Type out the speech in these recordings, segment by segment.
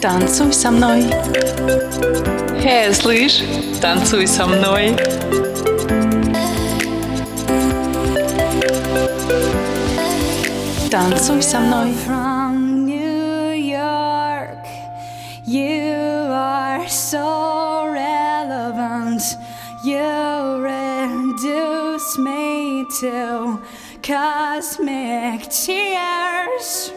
Танцуй со мной. Эй, слышь, танцуй со мной. Танцуй со мной. From New York, you are so relevant. You reduce me to cosmic tears.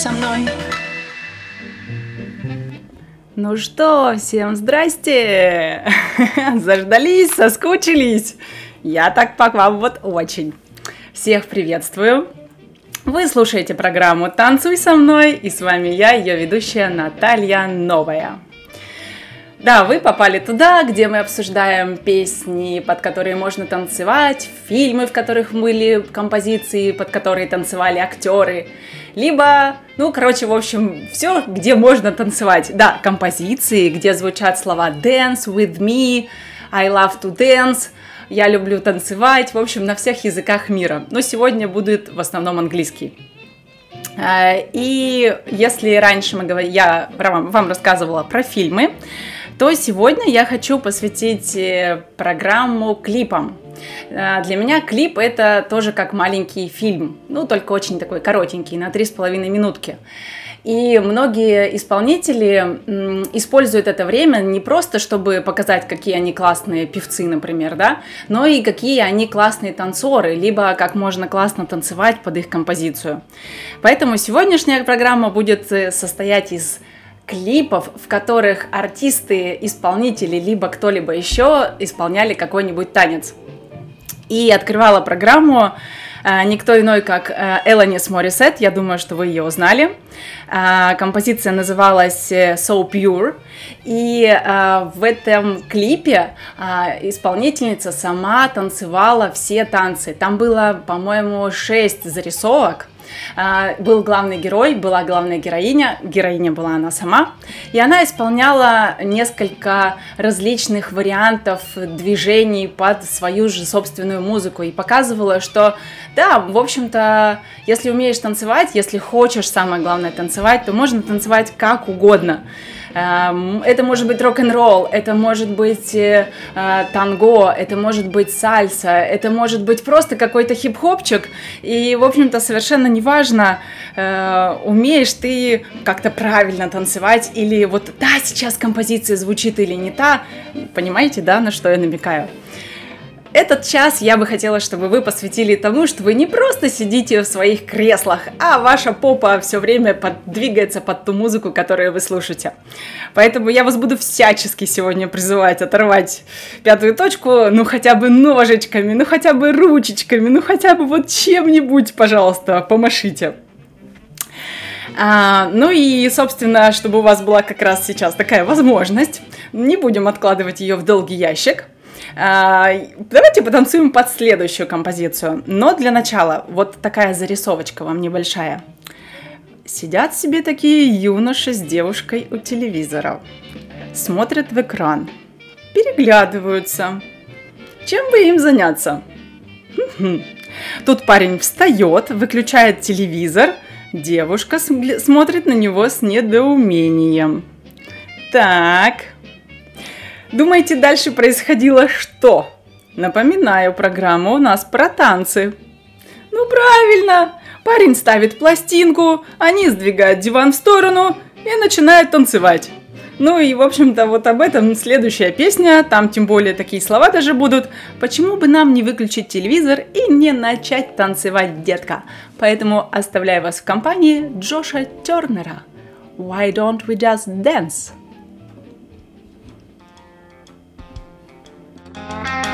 Со мной. Ну что, всем здрасте! Заждались, соскучились? Я так по вам вот очень. Всех приветствую. Вы слушаете программу «Танцуй со мной» и с вами я, ее ведущая Наталья Новая. Да, вы попали туда, где мы обсуждаем песни, под которые можно танцевать, фильмы, в которых были композиции, под которые танцевали актеры, либо, ну, короче, в общем, все, где можно танцевать. Да, композиции, где звучат слова dance with me, I love to dance, я люблю танцевать, в общем, на всех языках мира. Но сегодня будет в основном английский. А, И если раньше мы говорили, я вам рассказывала про фильмы, то сегодня я хочу посвятить э, программу клипам. А, Для меня клип это тоже как маленький фильм, ну только очень такой коротенький, на 3,5 минутки. И многие исполнители используют это время не просто, чтобы показать, какие они классные певцы, например, да, но и какие они классные танцоры, либо как можно классно танцевать под их композицию. Поэтому сегодняшняя программа будет э, состоять из клипов, в которых артисты, исполнители, либо кто-либо еще исполняли какой-нибудь танец. И открывала программу э, никто иной, как э, Эланис Морисет, я думаю, что вы ее узнали. Э, Композиция называлась So Pure, и в этом клипе исполнительница сама танцевала все танцы. Там было, по-моему, 6 зарисовок, Был главный герой, была главная героиня, героиня была она сама, и она исполняла несколько различных вариантов движений под свою же собственную музыку и показывала, что да, в общем-то, если умеешь танцевать, если хочешь, самое главное, танцевать, то можно танцевать как угодно. Эм, Это может быть рок-н-ролл, это может быть э, э, танго, это может быть сальса, это может быть просто какой-то хип-хопчик. И, в общем-то, совершенно неважно, э, умеешь ты как-то правильно танцевать или вот да, сейчас композиция звучит или не та. Понимаете, да, на что я намекаю? Этот час я бы хотела, чтобы вы посвятили тому, что вы не просто сидите в своих креслах, а ваша попа все время под, двигается под ту музыку, которую вы слушаете. Поэтому я вас буду всячески сегодня призывать оторвать пятую точку, ну хотя бы ножичками, ну хотя бы ручечками, ну хотя бы вот чем-нибудь, пожалуйста, помашите. А, ну и, собственно, чтобы у вас была как раз сейчас такая возможность, не будем откладывать ее в долгий ящик. А, давайте потанцуем под следующую композицию. Но для начала вот такая зарисовочка вам небольшая. Сидят себе такие юноши с девушкой у телевизора. Смотрят в экран. Переглядываются. Чем бы им заняться? Тут парень встает, выключает телевизор. Девушка см- смотрит на него с недоумением. Так, Думаете, дальше происходило что? Напоминаю, программа у нас про танцы. Ну правильно, парень ставит пластинку, они сдвигают диван в сторону и начинают танцевать. Ну и, в общем-то, вот об этом следующая песня, там тем более такие слова даже будут. Почему бы нам не выключить телевизор и не начать танцевать, детка? Поэтому оставляю вас в компании Джоша Тернера. Why don't we just dance? Bye.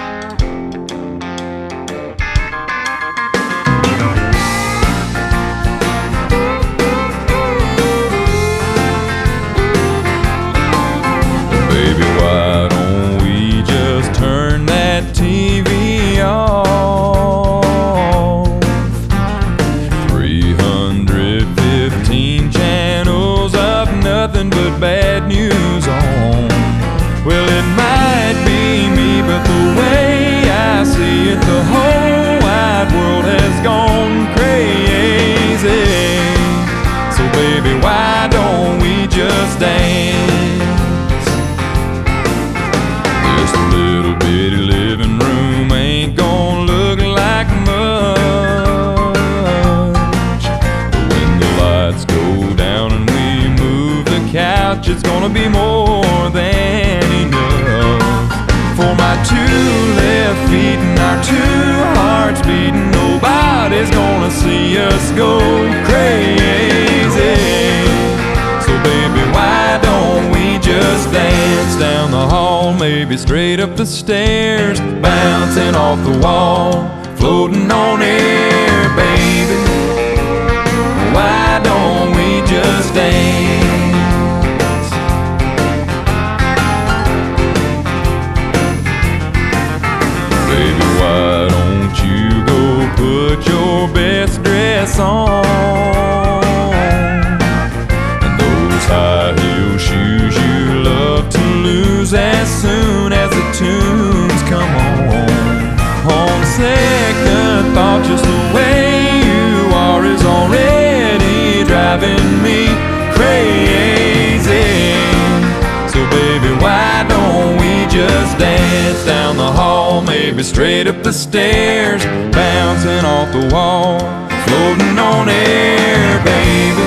Straight up the stairs, bouncing off the wall, floating on air, baby.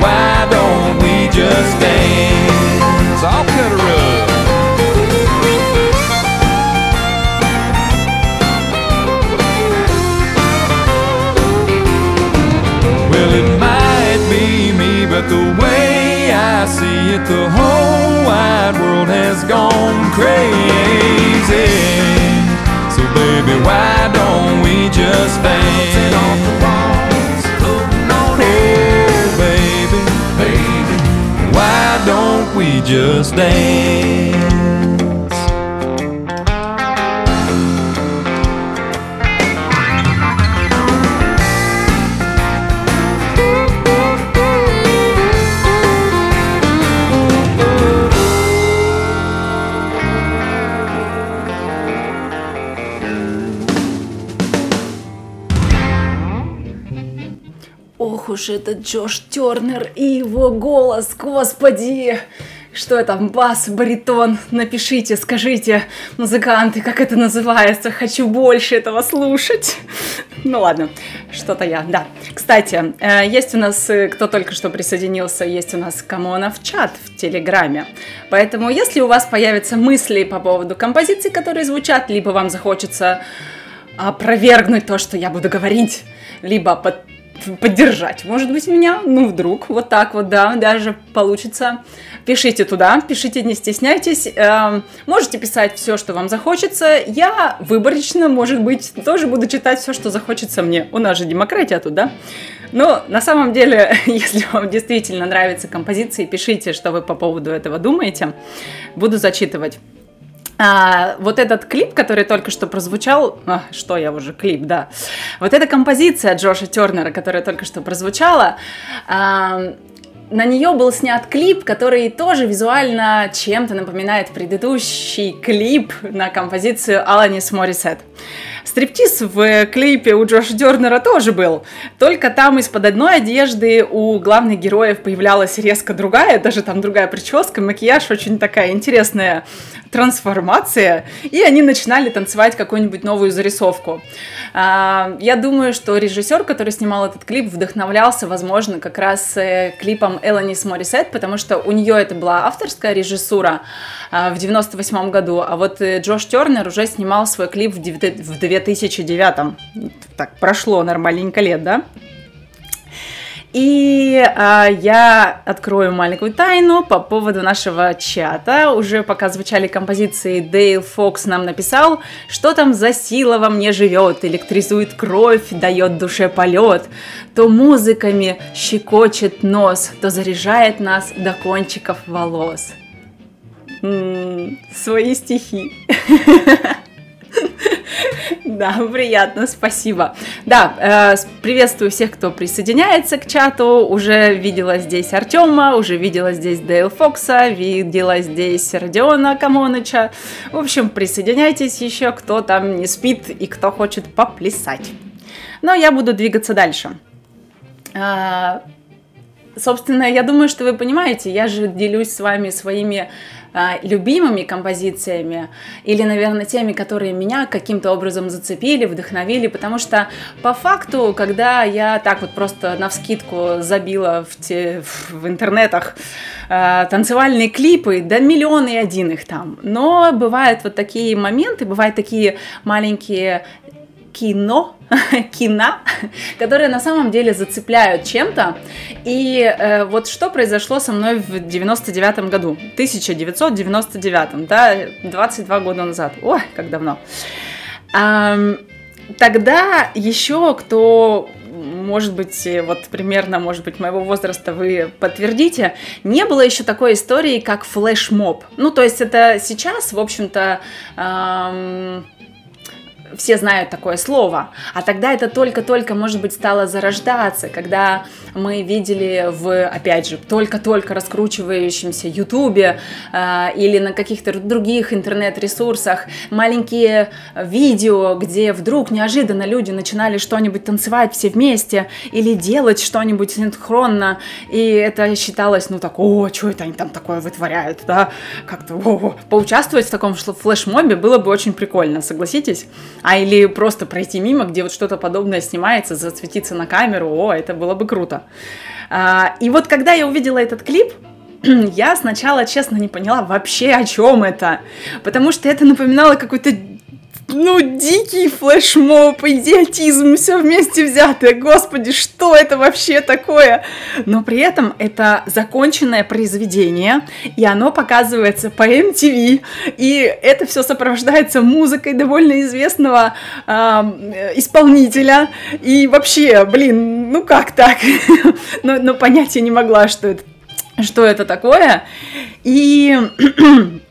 Why don't we just dance? I'll cut her up. Well, it might be me, but the way I see it, the whole wide world has gone crazy. Baby, why don't we just dance? Oh, baby, baby, why don't we just dance? Уж этот Джош Тернер и его голос, господи! Что это, бас, баритон? Напишите, скажите, музыканты, как это называется? Хочу больше этого слушать. Ну ладно, что-то я, да. Кстати, э, есть у нас, э, кто только что присоединился, есть у нас Камонов чат в Телеграме. Поэтому, если у вас появятся мысли по поводу композиций, которые звучат, либо вам захочется опровергнуть то, что я буду говорить, либо под поддержать, может быть, меня, ну, вдруг, вот так вот, да, даже получится. Пишите туда, пишите, не стесняйтесь, эм, можете писать все, что вам захочется, я выборочно, может быть, тоже буду читать все, что захочется мне, у нас же демократия тут, да? Но на самом деле, если вам действительно нравятся композиции, пишите, что вы по поводу этого думаете, буду зачитывать. А, вот этот клип, который только что прозвучал, а, что я уже клип, да, вот эта композиция Джоша Тернера, которая только что прозвучала, а, на нее был снят клип, который тоже визуально чем-то напоминает предыдущий клип на композицию Аланис Морисет. Стриптиз в клипе у Джоша Дернера тоже был, только там из-под одной одежды у главных героев появлялась резко другая, даже там другая прическа, макияж, очень такая интересная трансформация, и они начинали танцевать какую-нибудь новую зарисовку. А, я думаю, что режиссер, который снимал этот клип, вдохновлялся, возможно, как раз э, клипом Эланис Морисет, потому что у нее это была авторская режиссура а, в 98 году, а вот э, Джош Тернер уже снимал свой клип в 2009. Так, прошло нормальненько лет, да? И а, я открою маленькую тайну по поводу нашего чата. Уже пока звучали композиции, Дейл Фокс нам написал, что там за сила во мне живет, электризует кровь, дает душе полет, то музыками щекочет нос, то заряжает нас до кончиков волос. М-м, свои стихи. Да, приятно, спасибо. Да, э, приветствую всех, кто присоединяется к чату. Уже видела здесь Артема, уже видела здесь Дейл Фокса, видела здесь Родиона Камоныча. В общем, присоединяйтесь еще, кто там не спит и кто хочет поплясать. Но я буду двигаться дальше. Э, собственно, я думаю, что вы понимаете, я же делюсь с вами своими любимыми композициями или, наверное, теми, которые меня каким-то образом зацепили, вдохновили, потому что по факту, когда я так вот просто на вскидку забила в, те, в интернетах э, танцевальные клипы, да миллионы и один их там, но бывают вот такие моменты, бывают такие маленькие кино, кино, которые на самом деле зацепляют чем-то. И э, вот что произошло со мной в 99 году, 1999, да, 22 года назад. Ой, как давно. Эм, тогда еще кто может быть, вот примерно, может быть, моего возраста вы подтвердите, не было еще такой истории, как флешмоб. Ну, то есть это сейчас, в общем-то, эм, все знают такое слово. А тогда это только-только, может быть, стало зарождаться, когда мы видели в, опять же, только-только раскручивающемся Ютубе э, или на каких-то других интернет-ресурсах маленькие видео, где вдруг неожиданно люди начинали что-нибудь танцевать все вместе или делать что-нибудь синхронно, и это считалось, ну, так, о, что это они там такое вытворяют, да, как-то, о, поучаствовать в таком флешмобе было бы очень прикольно, согласитесь? А или просто пройти мимо, где вот что-то подобное снимается, засветиться на камеру, о, это было бы круто. А, и вот когда я увидела этот клип, я сначала, честно, не поняла вообще, о чем это. Потому что это напоминало какой-то ну, дикий флешмоб, идиотизм, все вместе взятое. Господи, что это вообще такое? Но при этом это законченное произведение, и оно показывается по MTV, и это все сопровождается музыкой довольно известного э, исполнителя. И вообще, блин, ну как так? но, но понятия не могла, что это, что это такое. И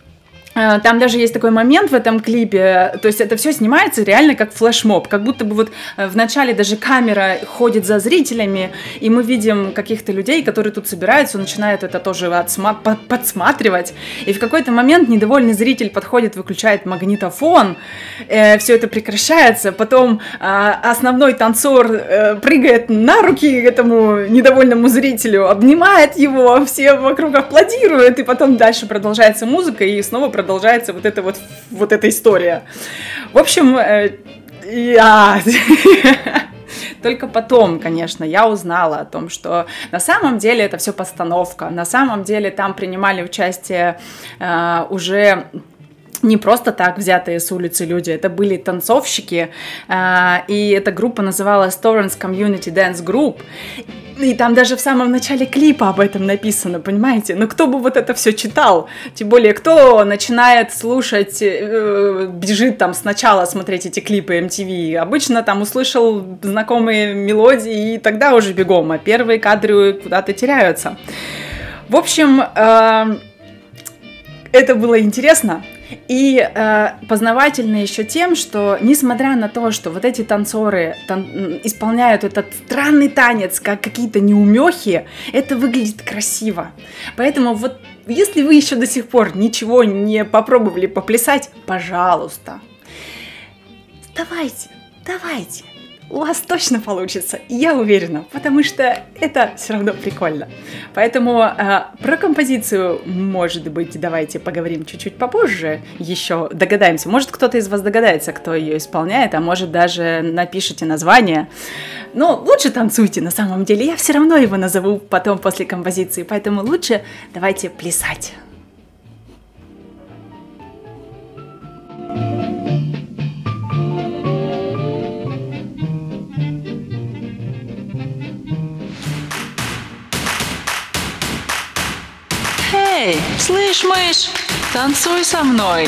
Там даже есть такой момент в этом клипе, то есть это все снимается реально как флешмоб, как будто бы вот э, в начале даже камера ходит за зрителями, и мы видим каких-то людей, которые тут собираются, начинают это тоже отсма- по- подсматривать, и в какой-то момент недовольный зритель подходит, выключает магнитофон, все это прекращается, потом э, основной танцор э, прыгает на руки этому недовольному зрителю, обнимает его, все вокруг аплодируют, и потом дальше продолжается музыка, и снова продолжается вот эта вот, вот эта история. В общем, э, я... Только потом, конечно, я узнала о том, что на самом деле это все постановка. На самом деле там принимали участие э, уже не просто так взятые с улицы люди, это были танцовщики, э, и эта группа называлась Torrance Community Dance Group. И там даже в самом начале клипа об этом написано, понимаете? Но кто бы вот это все читал? Тем более, кто начинает слушать, э, бежит там сначала смотреть эти клипы MTV? Обычно там услышал знакомые мелодии, и тогда уже бегом, а первые кадры куда-то теряются. В общем, э, это было интересно. И э, познавательно еще тем, что несмотря на то, что вот эти танцоры тан- исполняют этот странный танец, как какие-то неумехи, это выглядит красиво. Поэтому вот если вы еще до сих пор ничего не попробовали поплясать, пожалуйста, давайте, давайте у вас точно получится, я уверена, потому что это все равно прикольно. Поэтому э, про композицию, может быть, давайте поговорим чуть-чуть попозже, еще догадаемся. Может, кто-то из вас догадается, кто ее исполняет, а может, даже напишите название. Но лучше танцуйте на самом деле, я все равно его назову потом после композиции, поэтому лучше давайте плясать. Слышь, мышь, танцуй со мной.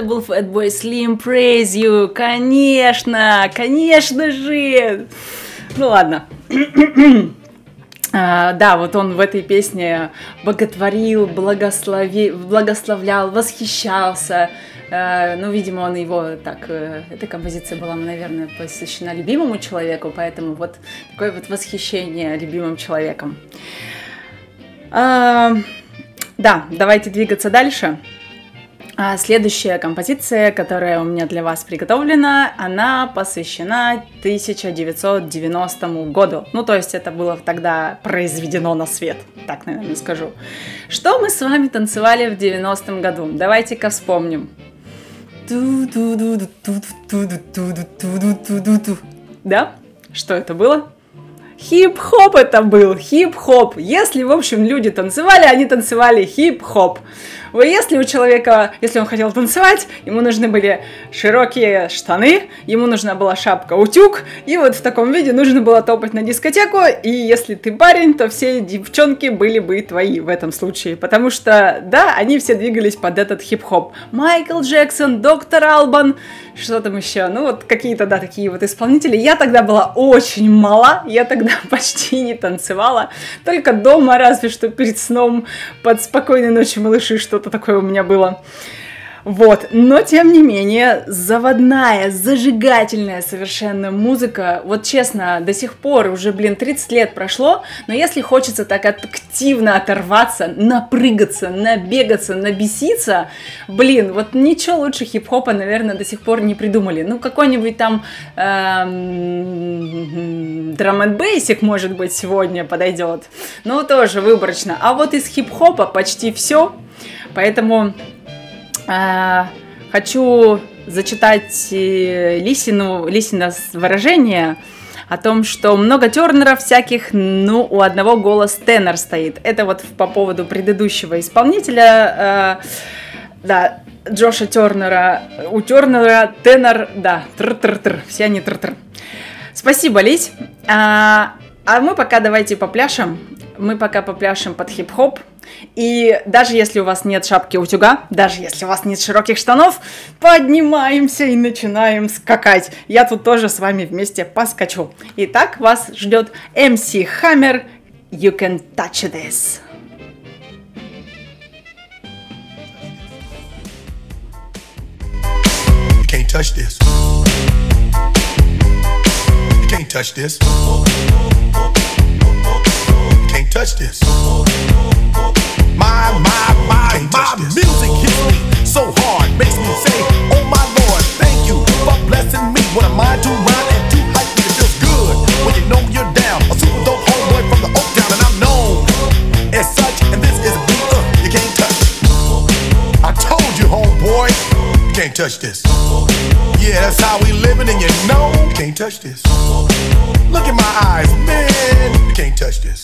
Это был Fatboy Slim Praise You. Конечно, конечно же. Ну ладно. А, да, вот он в этой песне боготворил, благослови, благословлял, восхищался. А, ну, видимо, он его так... э, Эта композиция была, наверное, посвящена любимому человеку, поэтому вот такое вот восхищение любимым человеком. А, да, давайте двигаться дальше. А следующая композиция, которая у меня для вас приготовлена, она посвящена 1990 году. Ну, то есть это было тогда произведено на свет, так, наверное, скажу. Что мы с вами танцевали в 90-м году? Давайте-ка вспомним. Да? Что это было? Хип-хоп это был, хип-хоп. Если, в общем, люди танцевали, они танцевали хип-хоп. Если у человека, если он хотел танцевать, ему нужны были широкие штаны, ему нужна была шапка-утюг, и вот в таком виде нужно было топать на дискотеку, и если ты парень, то все девчонки были бы твои в этом случае, потому что, да, они все двигались под этот хип-хоп. Майкл Джексон, Доктор Албан, что там еще, ну вот какие-то, да, такие вот исполнители. Я тогда была очень мала, я тогда почти не танцевала, только дома, разве что перед сном, под спокойной ночью малыши, что-то такое у меня было. Вот, но тем не менее, заводная, зажигательная совершенно музыка. Вот честно, до сих пор уже, блин, 30 лет прошло, но если хочется так активно оторваться, напрыгаться, набегаться, набеситься, блин, вот ничего лучше хип-хопа, наверное, до сих пор не придумали. Ну, какой-нибудь там эм, драм н бейсик, может быть, сегодня подойдет. Ну, тоже выборочно. А вот из хип-хопа почти все. Поэтому хочу зачитать э, Лисину, Лисина выражение о том, что много тернеров всяких, ну, у одного голос тенор стоит. Это вот по поводу предыдущего исполнителя, э, да, Джоша Тернера. У Тернера тенор, да, тр-тр-тр, все они тр-тр. Спасибо, Лись. А, а мы пока давайте попляшем. Мы пока попляшем под хип-хоп. И даже если у вас нет шапки утюга, даже если у вас нет широких штанов, поднимаемся и начинаем скакать. Я тут тоже с вами вместе поскочу. Итак, вас ждет MC Hammer. You can touch this. Can't touch this. Can't touch this. Can't touch this. My, my, my, my music hits me so hard, makes me say, Oh my Lord, thank you for blessing me. When I'm mind to rhyme and too hype, it feels good when you know you're down. A super dope homeboy from the Oak Town, and I'm known as such. And this is a beat uh, you can't touch. I told you, homeboy, you can't touch this. Yeah, that's how we living, and you know can't touch this. Look in my eyes, man, you can't touch this.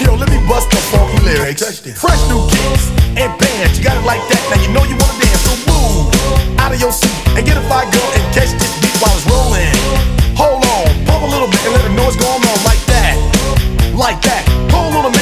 Yo, let me bust the funky lyrics. Fresh new kicks and bands, you got it like that. Now you know you wanna dance, so move out of your seat and get a fire girl and catch this beat while it's rolling. Hold on, pump a little bit and let know what's going on like that, like that. Hold on a minute,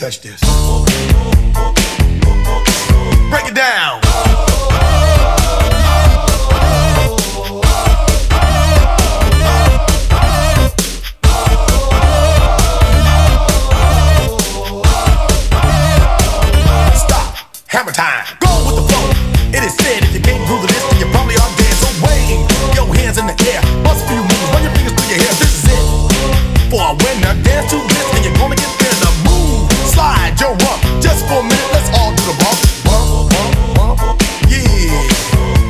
Touch this. Break it down. Stop. Hammer time. Go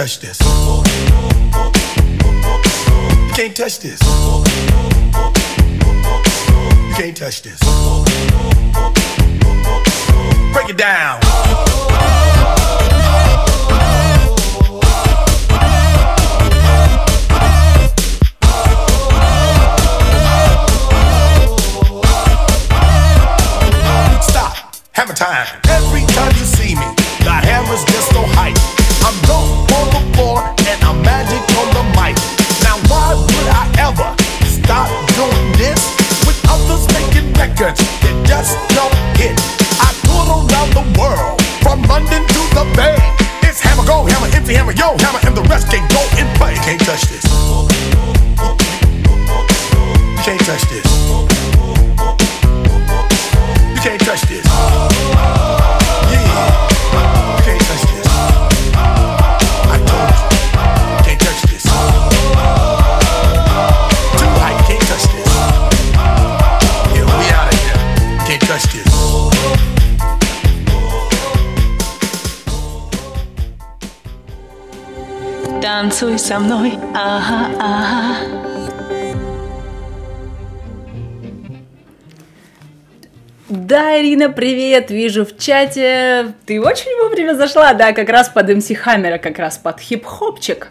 Touch this. You can't touch this. You can't touch this. Break it down. Stop. Time. Every time Танцуй со мной, ага, ага. Да, Ирина, привет, вижу в чате. Ты очень вовремя зашла, да, как раз под МС Хаммера, как раз под хип-хопчик.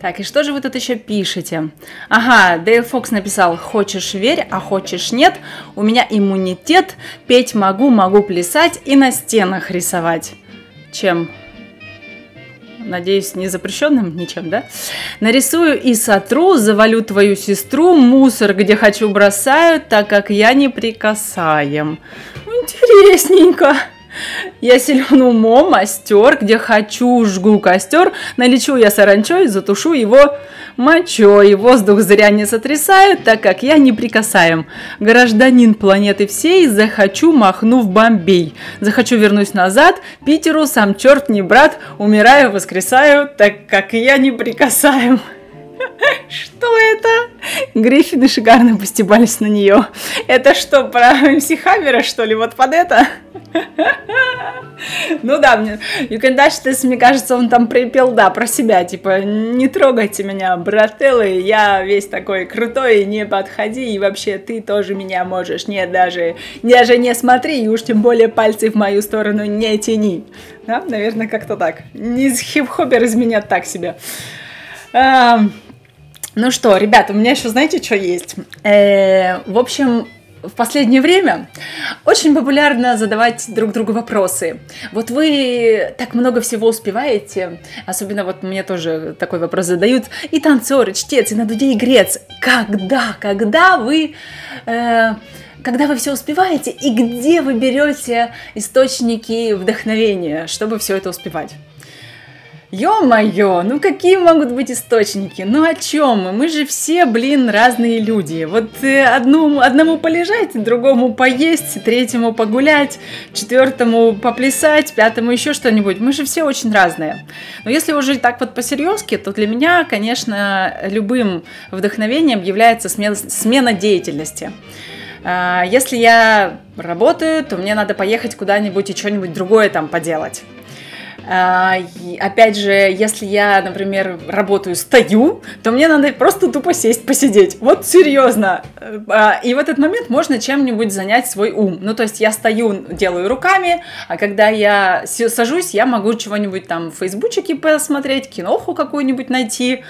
Так, и что же вы тут еще пишете? Ага, Дейл Фокс написал, хочешь верь, а хочешь нет, у меня иммунитет, петь могу, могу плясать и на стенах рисовать. Чем? Надеюсь, не запрещенным ничем, да? Нарисую и сотру, завалю твою сестру, мусор, где хочу бросаю, так как я не прикасаем. Интересненько. Я силен умом, мастер, где хочу, жгу костер, налечу я саранчой, затушу его мочой. Воздух зря не сотрясаю, так как я не прикасаем. Гражданин планеты всей, захочу, махну в Бомбей. Захочу, вернусь назад, Питеру, сам черт не брат, умираю, воскресаю, так как я не прикасаем. Что это? Гриффины шикарно постебались на нее. Это что, про МС Хаммера, что ли, вот под это? Ну да, мне You Can Touch This, мне кажется, он там припел, да, про себя, типа, не трогайте меня, брателлы, я весь такой крутой, не подходи, и вообще ты тоже меня можешь, нет, даже, даже не смотри, и уж тем более пальцы в мою сторону не тяни. Да, наверное, как-то так. Не хип-хопер из меня так себе. Ам, ну что, ребят, у меня еще, знаете, что есть? Э, в общем, в последнее время очень популярно задавать друг другу вопросы. Вот вы так много всего успеваете, особенно вот мне тоже такой вопрос задают, и танцор, и чтец, и на дуде, и. Когда, когда вы э, когда вы все успеваете и где вы берете источники вдохновения, чтобы все это успевать. Ё-моё, ну какие могут быть источники? Ну о чем мы? Мы же все, блин, разные люди. Вот э, одну, одному полежать, другому поесть, третьему погулять, четвертому поплясать, пятому еще что-нибудь. Мы же все очень разные. Но если уже так вот по-серьезки, то для меня, конечно, любым вдохновением является смена, смена деятельности. А, Если я работаю, то мне надо поехать куда-нибудь и что-нибудь другое там поделать. А, Опять же, если я, например, работаю, стою, то мне надо просто тупо сесть, посидеть. Вот серьезно. А, И в этот момент можно чем-нибудь занять свой ум. Ну, то есть я стою, делаю руками, а когда я сажусь, я могу чего-нибудь там в фейсбучике посмотреть, киноху какую-нибудь найти,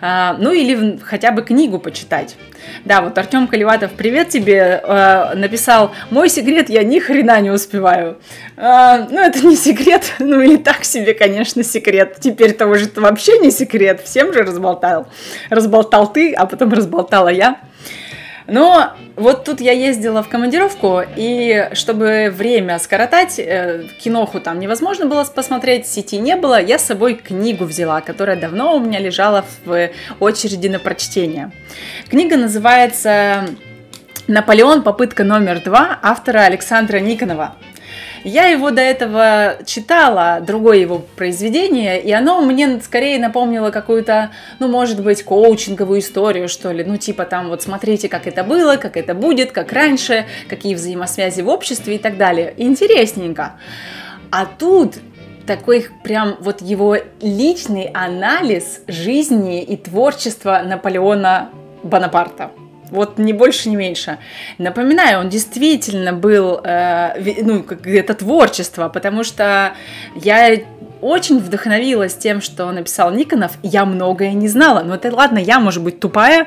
а, ну или хотя бы книгу почитать. Да, вот Артем Каливатов, привет тебе, э, написал, мой секрет, я ни хрена не успеваю. А, ну, это не секрет, ну или так себе, конечно, секрет. Теперь-то уже вообще не секрет, всем же разболтал. Разболтал ты, а потом разболтала я. Но вот тут я ездила в командировку, и чтобы время скоротать, э, киноху там невозможно было посмотреть, сети не было, я с собой книгу взяла, которая давно у меня лежала в очереди на прочтение. Книга называется «Наполеон. Попытка номер два» автора Александра Никонова. Я его до этого читала, другое его произведение, и оно мне скорее напомнило какую-то, ну, может быть, коучинговую историю, что ли. Ну, типа там вот смотрите, как это было, как это будет, как раньше, какие взаимосвязи в обществе и так далее. Интересненько. А тут такой прям вот его личный анализ жизни и творчества Наполеона Бонапарта. Вот не больше, не меньше. Напоминаю, он действительно был, э, ну, как это творчество, потому что я очень вдохновилась тем, что написал Никонов. Я многое не знала. Но это ладно, я, может быть, тупая.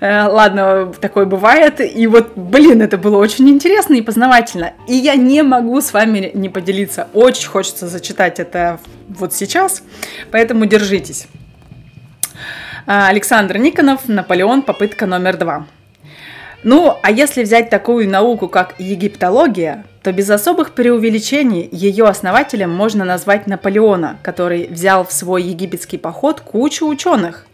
Э, ладно, такое бывает. И вот, блин, это было очень интересно и познавательно. И я не могу с вами не поделиться. Очень хочется зачитать это вот сейчас. Поэтому держитесь. А, Александр Никонов, Наполеон, попытка номер два. Ну, а если взять такую науку, как египтология, то без особых преувеличений ее основателем можно назвать Наполеона, который взял в свой египетский поход кучу ученых.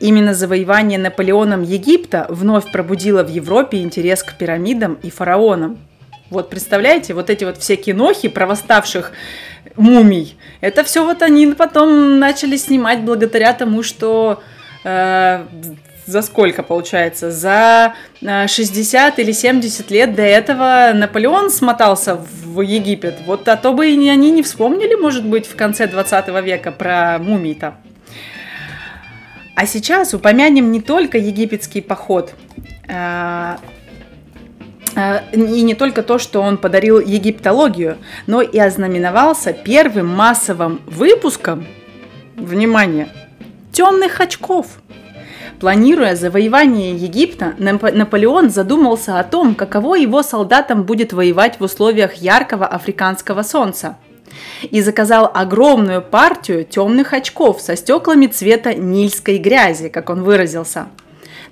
Именно завоевание Наполеоном Египта вновь пробудило в Европе интерес к пирамидам и фараонам. Вот представляете, вот эти вот все кинохи про восставших мумий, это все вот они потом начали снимать благодаря тому, что э, за сколько получается? За э, 60 или 70 лет до этого Наполеон смотался в Египет. Вот а то бы и они не вспомнили, может быть, в конце 20 века про мумий-то. А сейчас упомянем не только египетский поход, э, э, и не только то, что он подарил египтологию, но и ознаменовался первым массовым выпуском, внимание, темных очков. Планируя завоевание Египта, Нап- Наполеон задумался о том, каково его солдатам будет воевать в условиях яркого африканского солнца. И заказал огромную партию темных очков со стеклами цвета нильской грязи, как он выразился.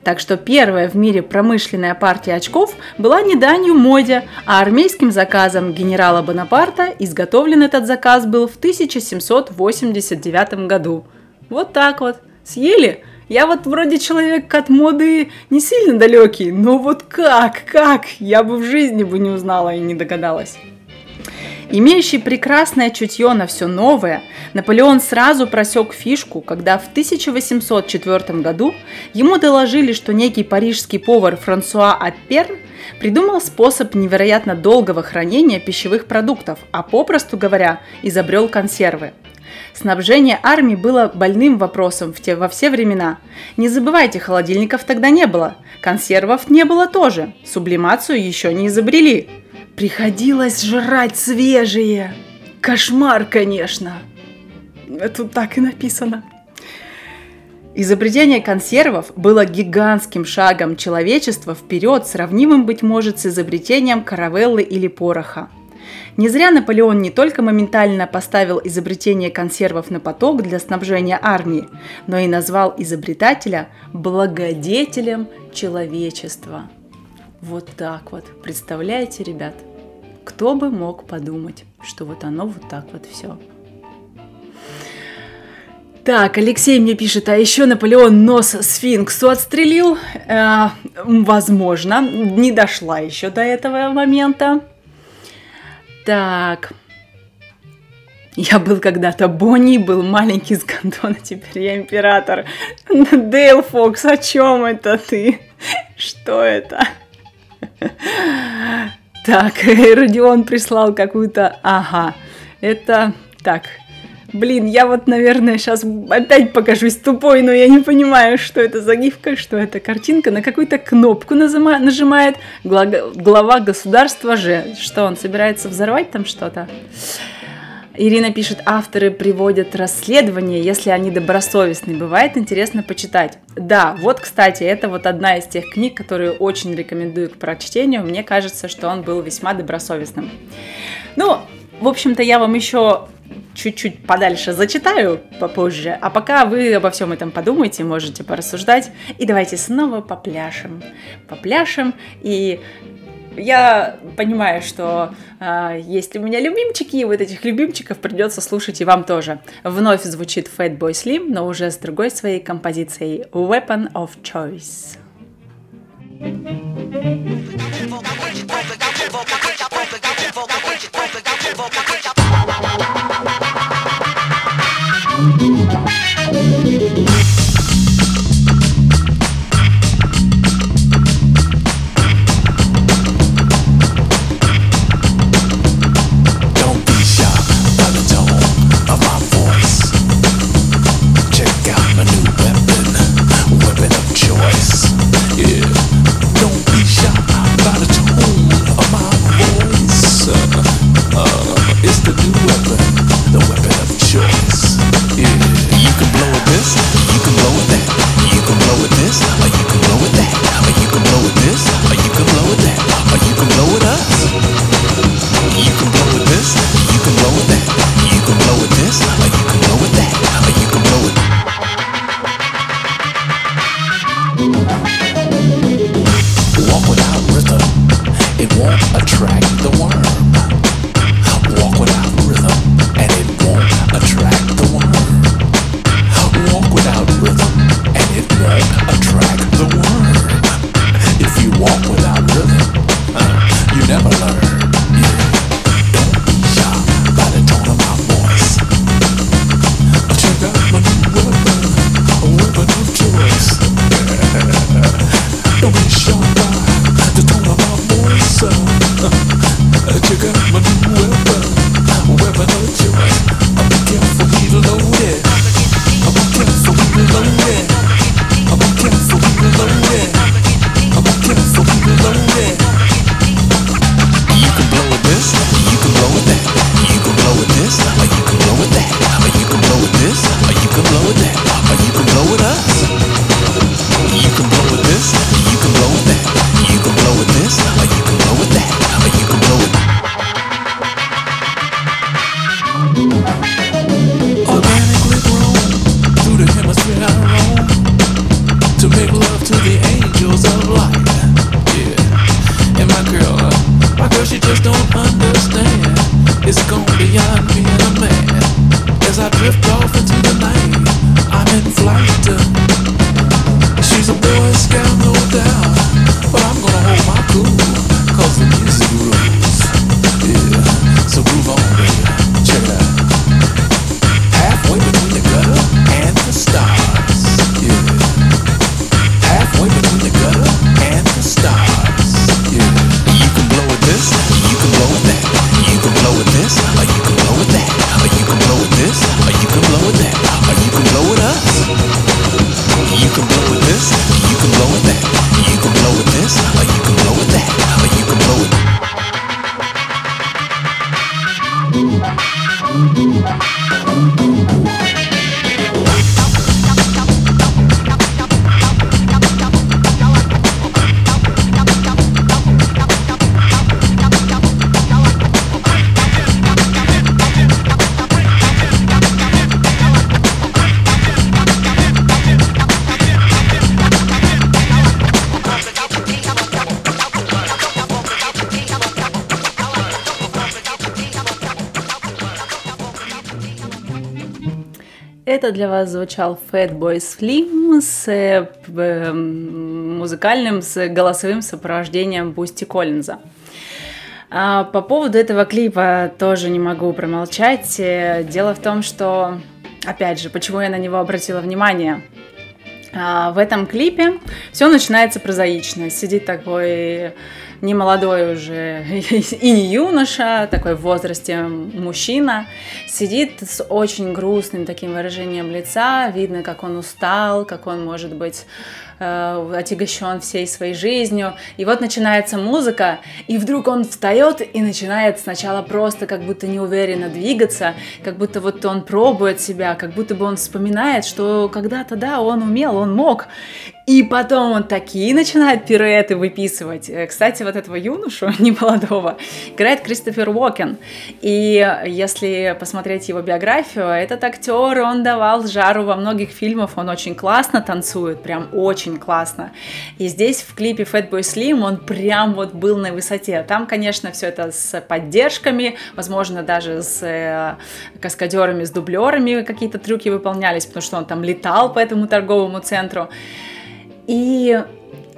Так что первая в мире промышленная партия очков была не данью моде, а армейским заказом генерала Бонапарта. Изготовлен этот заказ был в 1789 году. Вот так вот. Съели? Я вот вроде человек от моды не сильно далекий, но вот как, как? Я бы в жизни бы не узнала и не догадалась. Имеющий прекрасное чутье на все новое, Наполеон сразу просек фишку, когда в 1804 году ему доложили, что некий парижский повар Франсуа Апперн придумал способ невероятно долгого хранения пищевых продуктов, а попросту говоря, изобрел консервы. Снабжение армии было больным вопросом в те, во все времена. Не забывайте, холодильников тогда не было, консервов не было тоже, сублимацию еще не изобрели. Приходилось жрать свежие. Кошмар, конечно. Тут так и написано. Изобретение консервов было гигантским шагом человечества вперед, сравнимым, быть может, с изобретением каравеллы или пороха. Не зря Наполеон не только моментально поставил изобретение консервов на поток для снабжения армии, но и назвал изобретателя благодетелем человечества. Вот так вот. Представляете, ребят? Кто бы мог подумать, что вот оно вот так вот все. Так, Алексей мне пишет, а еще Наполеон нос сфинксу отстрелил. Э, возможно, не дошла еще до этого момента. Так. Я был когда-то Бонни, был маленький с Гандона, теперь я император. Дейл Фокс, о чем это ты? Что это? Так, Родион прислал какую-то... Ага, это... Так, Блин, я вот, наверное, сейчас опять покажусь тупой, но я не понимаю, что это за гифка, что это картинка. На какую-то кнопку нажима- нажимает глава государства же. Что, он собирается взорвать там что-то? Ирина пишет, авторы приводят расследования, если они добросовестны. Бывает интересно почитать. Да, вот, кстати, это вот одна из тех книг, которые очень рекомендую к прочтению. Мне кажется, что он был весьма добросовестным. Ну, в общем-то, я вам еще чуть-чуть подальше зачитаю попозже, а пока вы обо всем этом подумайте, можете порассуждать, и давайте снова попляшем, попляшем, и я понимаю, что э, есть у меня любимчики, и вот этих любимчиков придется слушать и вам тоже. Вновь звучит Fatboy Slim, но уже с другой своей композицией Weapon of Choice. ああ! Это для вас звучал Fatboy Slim с э, музыкальным, с голосовым сопровождением Бутси Коллинза. А по поводу этого клипа тоже не могу промолчать. Э, дело в том, что, опять же, почему я на него обратила внимание. А, в этом клипе все начинается прозаично. Сидит такой не молодой уже и не юноша, такой в возрасте мужчина, сидит с очень грустным таким выражением лица, видно, как он устал, как он, может быть, э, отягощен всей своей жизнью. И вот начинается музыка, и вдруг он встает и начинает сначала просто как будто неуверенно двигаться, как будто вот он пробует себя, как будто бы он вспоминает, что когда-то, да, он умел, он мог. И потом он такие начинает пируэты выписывать. Э, кстати, вот этого юношу, не молодого, играет Кристофер Уокен. И если посмотреть его биографию, этот актер, он давал жару во многих фильмах, он очень классно танцует, прям очень классно. И здесь в клипе Fatboy Slim он прям вот был на высоте. Там, конечно, все это с поддержками, возможно, даже с э, каскадерами, с дублерами какие-то трюки выполнялись, потому что он там летал по этому торговому центру. И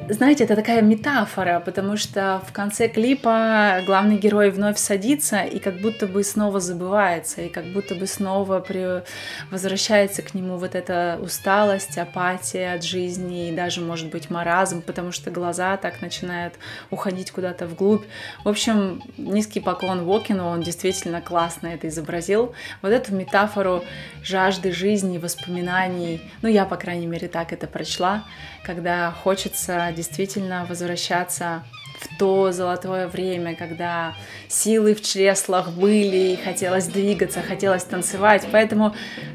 знаете, это такая метафора, потому что в конце клипа главный герой вновь садится и как будто бы снова забывается, и как будто бы снова при... возвращается к нему вот эта усталость, апатия от жизни и даже, может быть, маразм, потому что глаза так начинают уходить куда-то вглубь. В общем, низкий поклон Вокину, он действительно классно это изобразил. Вот эту метафору жажды жизни, воспоминаний, ну, я, по крайней мере, так это прочла, когда хочется действительно возвращаться в то золотое время, когда силы в чреслах были, и хотелось двигаться, хотелось танцевать. Поэтому,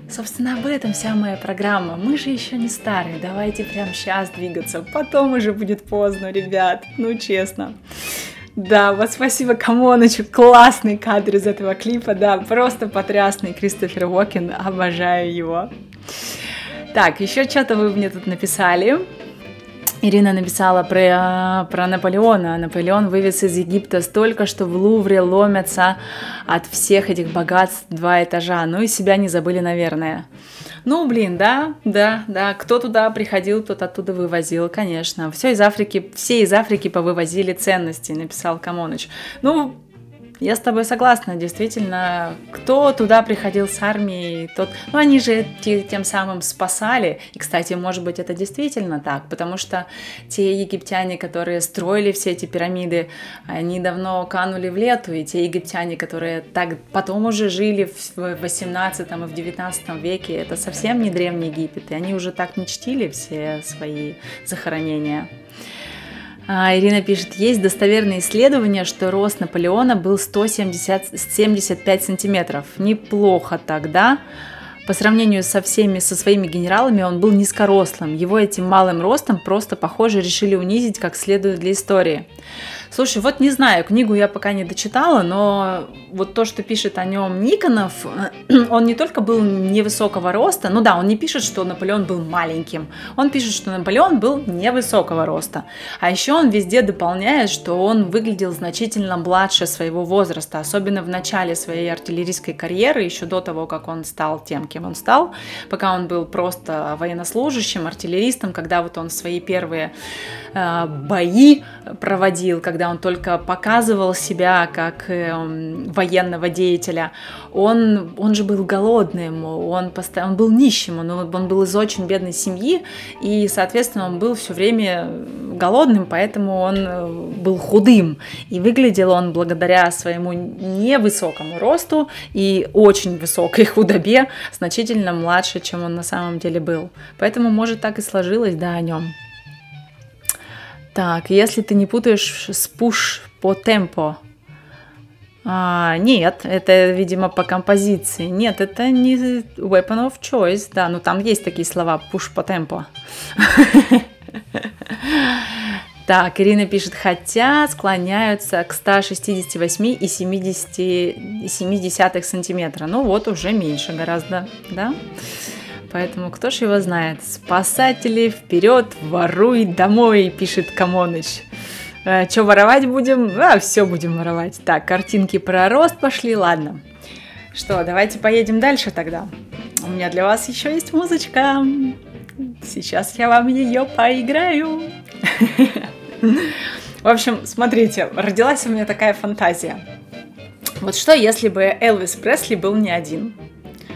собственно, об этом вся моя программа. Мы же еще не старые, давайте прямо сейчас двигаться, потом уже будет поздно, ребят, ну честно. Да, вот спасибо Камонычу, классный кадр из этого клипа, да, просто потрясный Кристофер Уокен, обожаю его. Так, еще что-то вы мне тут написали. Ирина написала про, про Наполеона. Наполеон вывез из Египта столько, что в Лувре ломятся от всех этих богатств два этажа. Ну и себя не забыли, наверное. Ну, блин, да, да, да. Кто туда приходил, тот оттуда вывозил, конечно. Все из Африки, все из Африки повывозили ценности, написал Камоныч. Ну, я с тобой согласна, действительно, кто туда приходил с армией, тот, ну они же тем самым спасали, и, кстати, может быть, это действительно так, потому что те египтяне, которые строили все эти пирамиды, они давно канули в лету, и те египтяне, которые так потом уже жили в 18 и в 19 веке, это совсем не древний Египет, и они уже так не чтили все свои захоронения. А, Ирина пишет, есть достоверные исследования, что рост Наполеона был 175 сантиметров. Неплохо тогда. По сравнению со всеми, со своими генералами, он был низкорослым. Его этим малым ростом просто, похоже, решили унизить как следует для истории. Слушай, вот не знаю, книгу я пока не дочитала, но вот то, что пишет о нем Никонов, он не только был невысокого роста, ну да, он не пишет, что Наполеон был маленьким, он пишет, что Наполеон был невысокого роста. А еще он везде дополняет, что он выглядел значительно младше своего возраста, особенно в начале своей артиллерийской карьеры, еще до того, как он стал тем, кем он стал, пока он был просто военнослужащим, артиллеристом, когда вот он свои первые э, бои проводил, когда когда он только показывал себя как э, военного деятеля, он, он же был голодным, он, постоянно, он был нищим, он, он был из очень бедной семьи, и, соответственно, он был все время голодным, поэтому он э, был худым. И выглядел он благодаря своему невысокому росту и очень высокой худобе значительно младше, чем он на самом деле был. Поэтому, может, так и сложилось, да, о нем. Так, если ты не путаешь с push по темпо. А, нет, это, видимо, по композиции. Нет, это не weapon of choice. Да, ну там есть такие слова push по темпо. Так, Ирина пишет, хотя склоняются к 168 и 70, 70 сантиметра. Ну вот, уже меньше гораздо, да? Поэтому кто ж его знает? Спасатели, вперед, воруй домой, пишет Камоныч. А, что воровать будем? А, все будем воровать. Так, картинки про рост пошли, ладно. Что, давайте поедем дальше тогда. у меня для вас еще есть музычка. Сейчас я вам ее поиграю. В общем, смотрите, родилась у меня такая фантазия. Вот что, если бы Элвис Пресли был не один?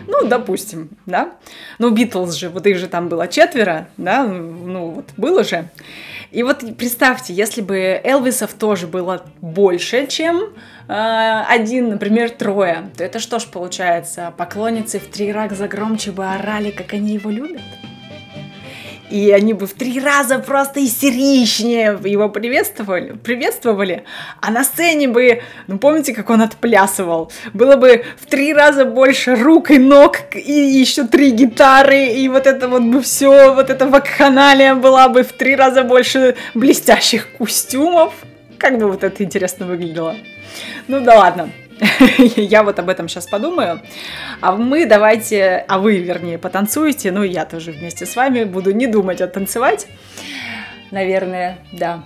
Ну, допустим, да? Ну, Битлз же, вот их же там было четверо, да? Ну, вот было же. И вот представьте, если бы Элвисов тоже было больше, чем э, один, например, трое, то это что ж получается? Поклонницы в три раза громче бы орали, как они его любят? И они бы в три раза просто истеричнее его приветствовали, приветствовали. А на сцене бы, ну помните, как он отплясывал? Было бы в три раза больше рук и ног, и еще три гитары, и вот это вот бы все, вот эта вакханалия была бы в три раза больше блестящих костюмов. Как бы вот это интересно выглядело. Ну да ладно. Я вот об этом сейчас подумаю. А мы давайте, а вы, вернее, потанцуете. Ну, я тоже вместе с вами буду не думать, а танцевать. Наверное, да.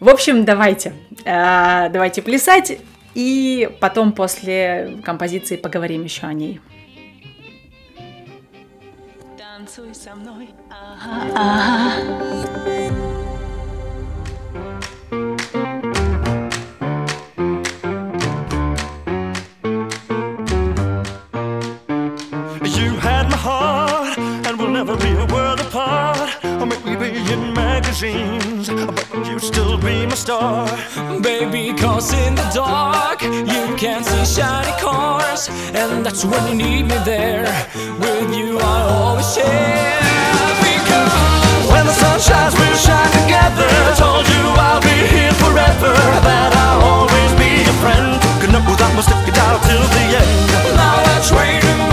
В общем, давайте. э, Давайте плясать. И потом после композиции поговорим еще о ней. Танцуй со мной. Never be a world apart. Or maybe be in magazines, but you still be my star. Baby, cause in the dark you can see shiny cars, and that's when you need me there. With you, I always share. Because When the sun shines, we'll shine together. I Told you I'll be here forever, that I'll always be your friend. Could that we'll stick it out till the end. now we're trading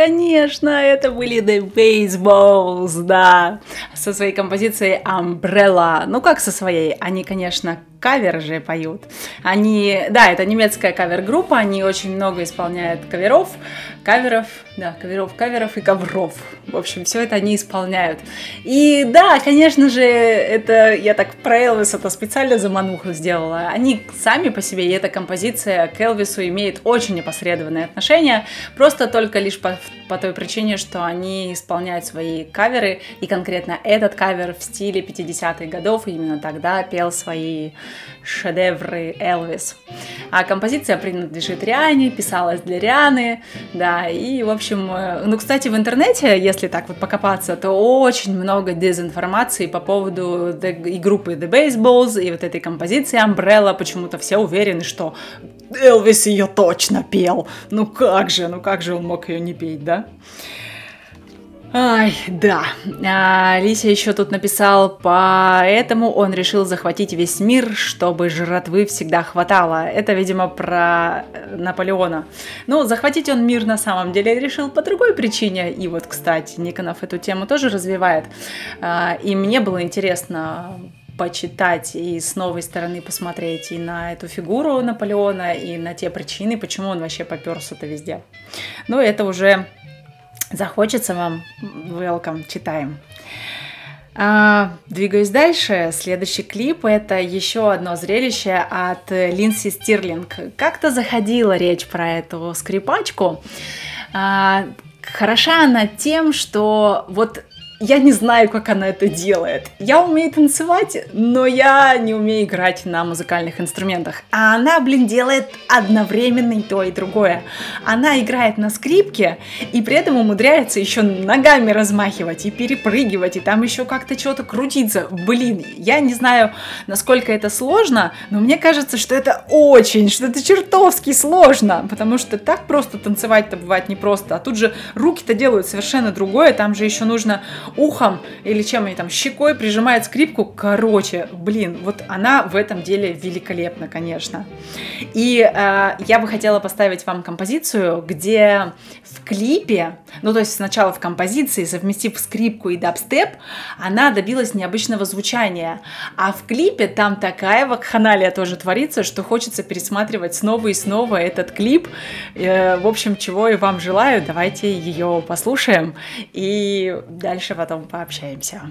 конечно, это были The Baseballs, да, со своей композицией Umbrella. Ну, как со своей? Они, конечно, кавер же поют. Они, да, это немецкая кавер-группа, они очень много исполняют каверов, каверов, да, каверов, каверов и ковров. В общем, все это они исполняют. И да, конечно же, это я так про Элвиса это специально замануху сделала. Они сами по себе, и эта композиция к Элвису имеет очень непосредственное отношение, просто только лишь по, по той причине, что они исполняют свои каверы, и конкретно этот кавер в стиле 50-х годов, и именно тогда пел свои шедевры Элвис. А композиция принадлежит Риане, писалась для Рианы, да, и, в общем, э, ну, кстати, в интернете, если так вот покопаться, то очень много дезинформации по поводу и группы The Baseballs, и вот этой композиции Umbrella, почему-то все уверены, что Элвис ее точно пел. Ну как же, ну как же он мог ее не петь, да? Ай, да. А, Лися еще тут написал, поэтому он решил захватить весь мир, чтобы жратвы всегда хватало. Это, видимо, про э, Наполеона. Ну, захватить он мир на самом деле решил по другой причине. И вот, кстати, Никонов эту тему тоже развивает. А, И мне было интересно почитать и с новой стороны посмотреть и на эту фигуру Наполеона, и на те причины, почему он вообще поперся-то везде. Но это уже захочется вам, welcome, читаем. А, двигаюсь дальше. Следующий клип это еще одно зрелище от Линси Стирлинг. Как-то заходила речь про эту скрипачку. А, хороша она тем, что вот я не знаю, как она это делает. Я умею танцевать, но я не умею играть на музыкальных инструментах. А она, блин, делает одновременно и то, и другое. Она играет на скрипке и при этом умудряется еще ногами размахивать и перепрыгивать, и там еще как-то что-то крутиться. Блин, я не знаю, насколько это сложно, но мне кажется, что это очень, что это чертовски сложно, потому что так просто танцевать-то бывает непросто, а тут же руки-то делают совершенно другое, там же еще нужно ухом или чем они там, щекой прижимает скрипку. Короче, блин, вот она в этом деле великолепна, конечно. И э, я бы хотела поставить вам композицию, где в клипе, ну то есть сначала в композиции, совместив скрипку и дабстеп, она добилась необычного звучания. А в клипе там такая вакханалия тоже творится, что хочется пересматривать снова и снова этот клип. Э, в общем, чего и вам желаю. Давайте ее послушаем и дальше потом пообщаемся.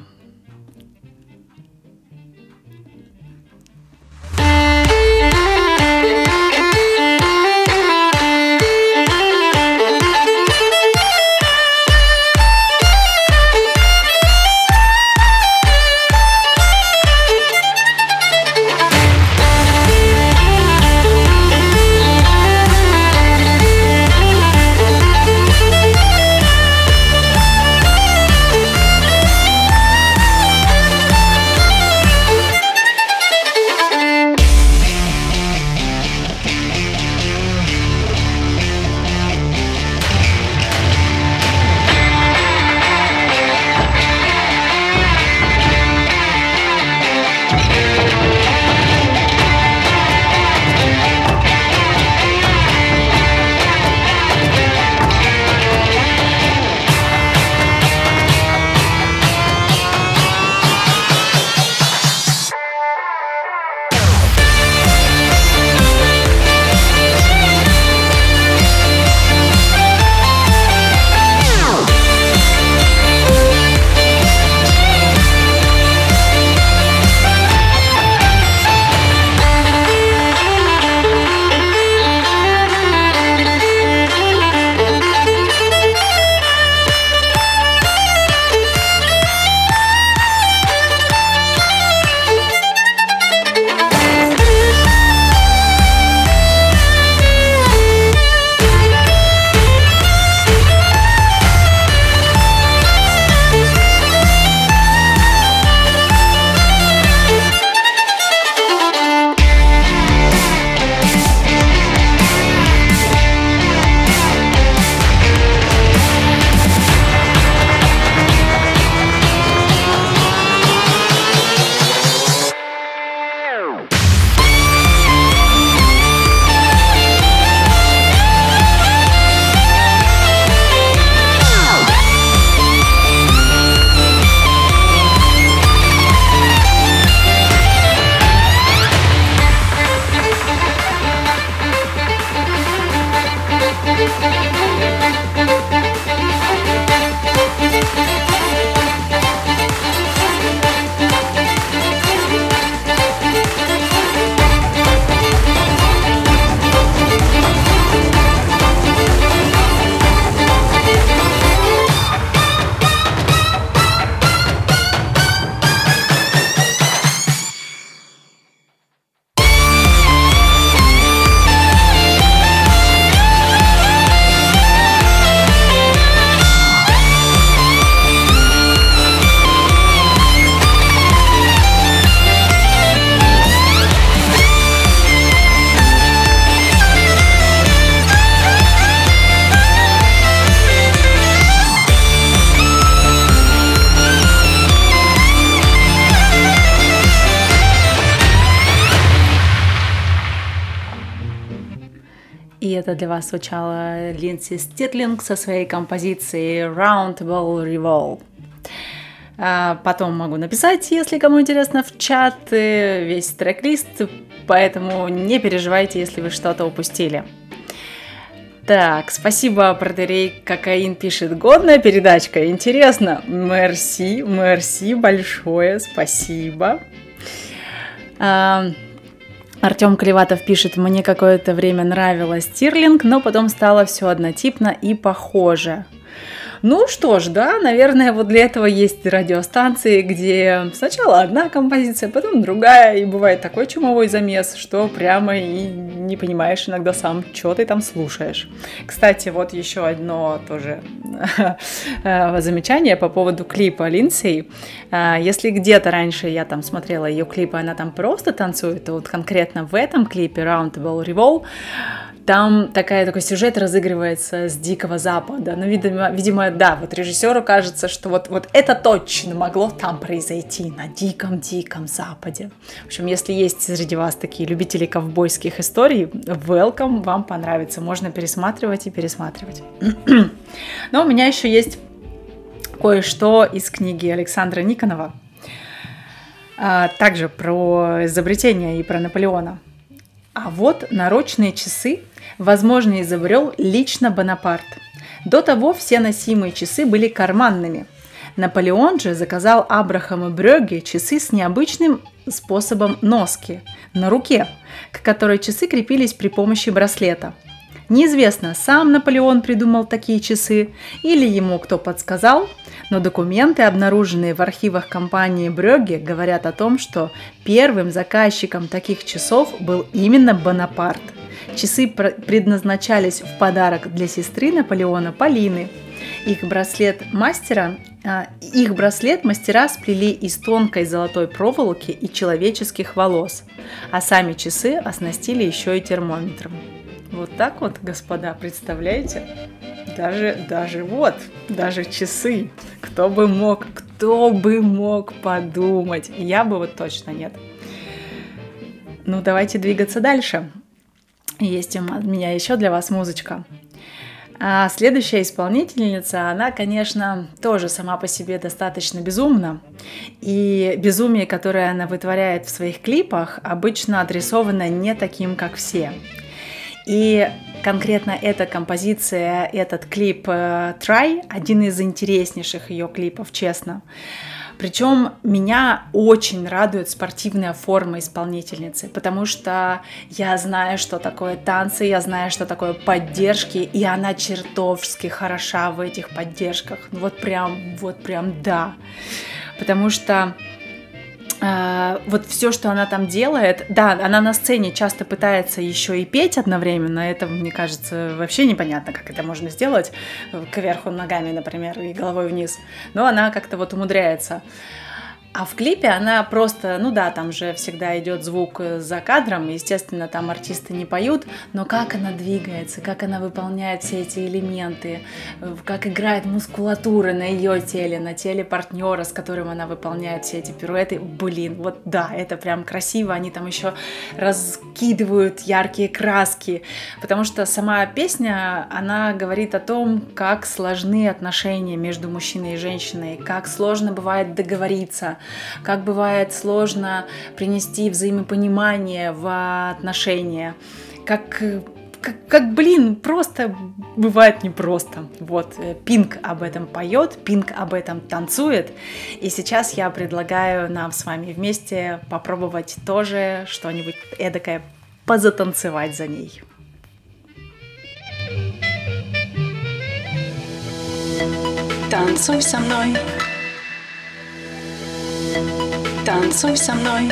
Звучала Линдси Ститлинг со своей композицией Roundable Revolve. А, Потом могу написать, если кому интересно, в чат весь трек-лист, поэтому не переживайте, если вы что-то упустили. Так, спасибо, протерей Кокаин пишет. Годная передачка, интересно. Мерси, мерси большое, спасибо. Артем Клеватов пишет, мне какое-то время нравилось Стирлинг, но потом стало все однотипно и похоже. Ну что ж, да, наверное, вот для этого есть радиостанции, где сначала одна композиция, потом другая, и бывает такой чумовой замес, что прямо и не понимаешь иногда сам, что ты там слушаешь. Кстати, вот еще одно тоже э, замечание по поводу клипа Линдсей. Э, Если где-то раньше я там смотрела ее клипы, она там просто танцует, то вот конкретно в этом клипе Roundable Revolve там такая, такой сюжет разыгрывается с Дикого Запада. Ну, видимо, видимо, да, вот режиссеру кажется, что вот, вот это точно могло там произойти, на Диком-Диком Западе. В общем, если есть среди вас такие любители ковбойских историй, welcome, вам понравится. Можно пересматривать и пересматривать. Но у меня еще есть кое-что из книги Александра Никонова. А, Также про изобретение и про Наполеона. А вот наручные часы, возможно, изобрел лично Бонапарт. До того все носимые часы были карманными. Наполеон же заказал Абрахаму Брёге часы с необычным способом носки на руке, к которой часы крепились при помощи браслета. Неизвестно, сам Наполеон придумал такие часы или ему кто подсказал, но документы, обнаруженные в архивах компании Брёге, говорят о том, что первым заказчиком таких часов был именно Бонапарт. Часы пр- предназначались в подарок для сестры Наполеона Полины. Их браслет мастера, а, их браслет мастера сплели из тонкой золотой проволоки и человеческих волос, а сами часы оснастили еще и термометром. Вот так вот, господа, представляете? Даже, даже вот, даже часы. Кто бы мог, кто бы мог подумать? Я бы вот точно нет. Ну, давайте двигаться дальше. Есть у меня еще для вас музычка. А следующая исполнительница, она, конечно, тоже сама по себе достаточно безумна. И безумие, которое она вытворяет в своих клипах, обычно адресовано не таким, как все. И конкретно эта композиция, этот клип э, Try, один из интереснейших ее клипов, честно. Причем меня очень радует спортивная форма исполнительницы, потому что я знаю, что такое танцы, я знаю, что такое поддержки, и она чертовски хороша в этих поддержках. Ну Вот прям, вот прям да. Потому что а, вот все, что она там делает, да, она на сцене часто пытается еще и петь одновременно, это, мне кажется, вообще непонятно, как это можно сделать, кверху ногами, например, и головой вниз, но она как-то вот умудряется. А в клипе она просто, ну да, там же всегда идет звук за кадром, естественно, там артисты не поют, но как она двигается, как она выполняет все эти элементы, как играет мускулатура на ее теле, на теле партнера, с которым она выполняет все эти пируэты, блин, вот да, это прям красиво, они там еще раскидывают яркие краски, потому что сама песня, она говорит о том, как сложны отношения между мужчиной и женщиной, как сложно бывает договориться, как бывает сложно принести взаимопонимание в отношения, как как, как, блин, просто бывает непросто. Вот, э, Пинк об этом поет, Пинк об этом танцует. И сейчас я предлагаю нам с вами вместе попробовать тоже что-нибудь эдакое позатанцевать за ней. Танцуй со мной. Танцуй со мной.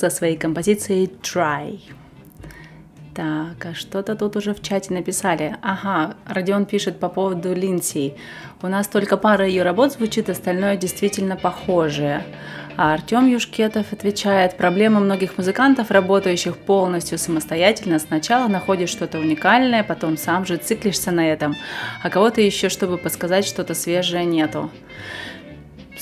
Со своей композицией Try. Так, а что-то тут уже в чате написали. Ага, Родион пишет по поводу Линси. У нас только пара ее работ звучит, остальное действительно похожее. А Артем Юшкетов отвечает, проблема многих музыкантов, работающих полностью самостоятельно, сначала находишь что-то уникальное, потом сам же циклишься на этом, а кого-то еще, чтобы подсказать что-то свежее, нету.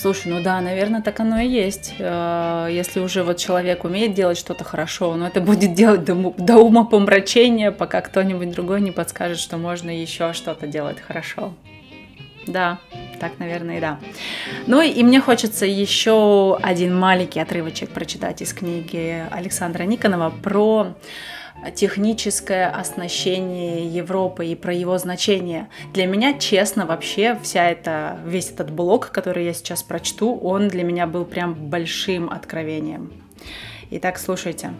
Слушай, ну да, наверное, так оно и есть. Э, Если уже вот человек умеет делать что-то хорошо, но это будет делать до, до ума помрачения, пока кто-нибудь другой не подскажет, что можно еще что-то делать хорошо. Да, так, наверное, и да. Ну и мне хочется еще один маленький отрывочек прочитать из книги Александра Никонова про техническое оснащение Европы и про его значение. Для меня, честно, вообще вся эта, весь этот блок, который я сейчас прочту, он для меня был прям большим откровением. Итак, слушайте.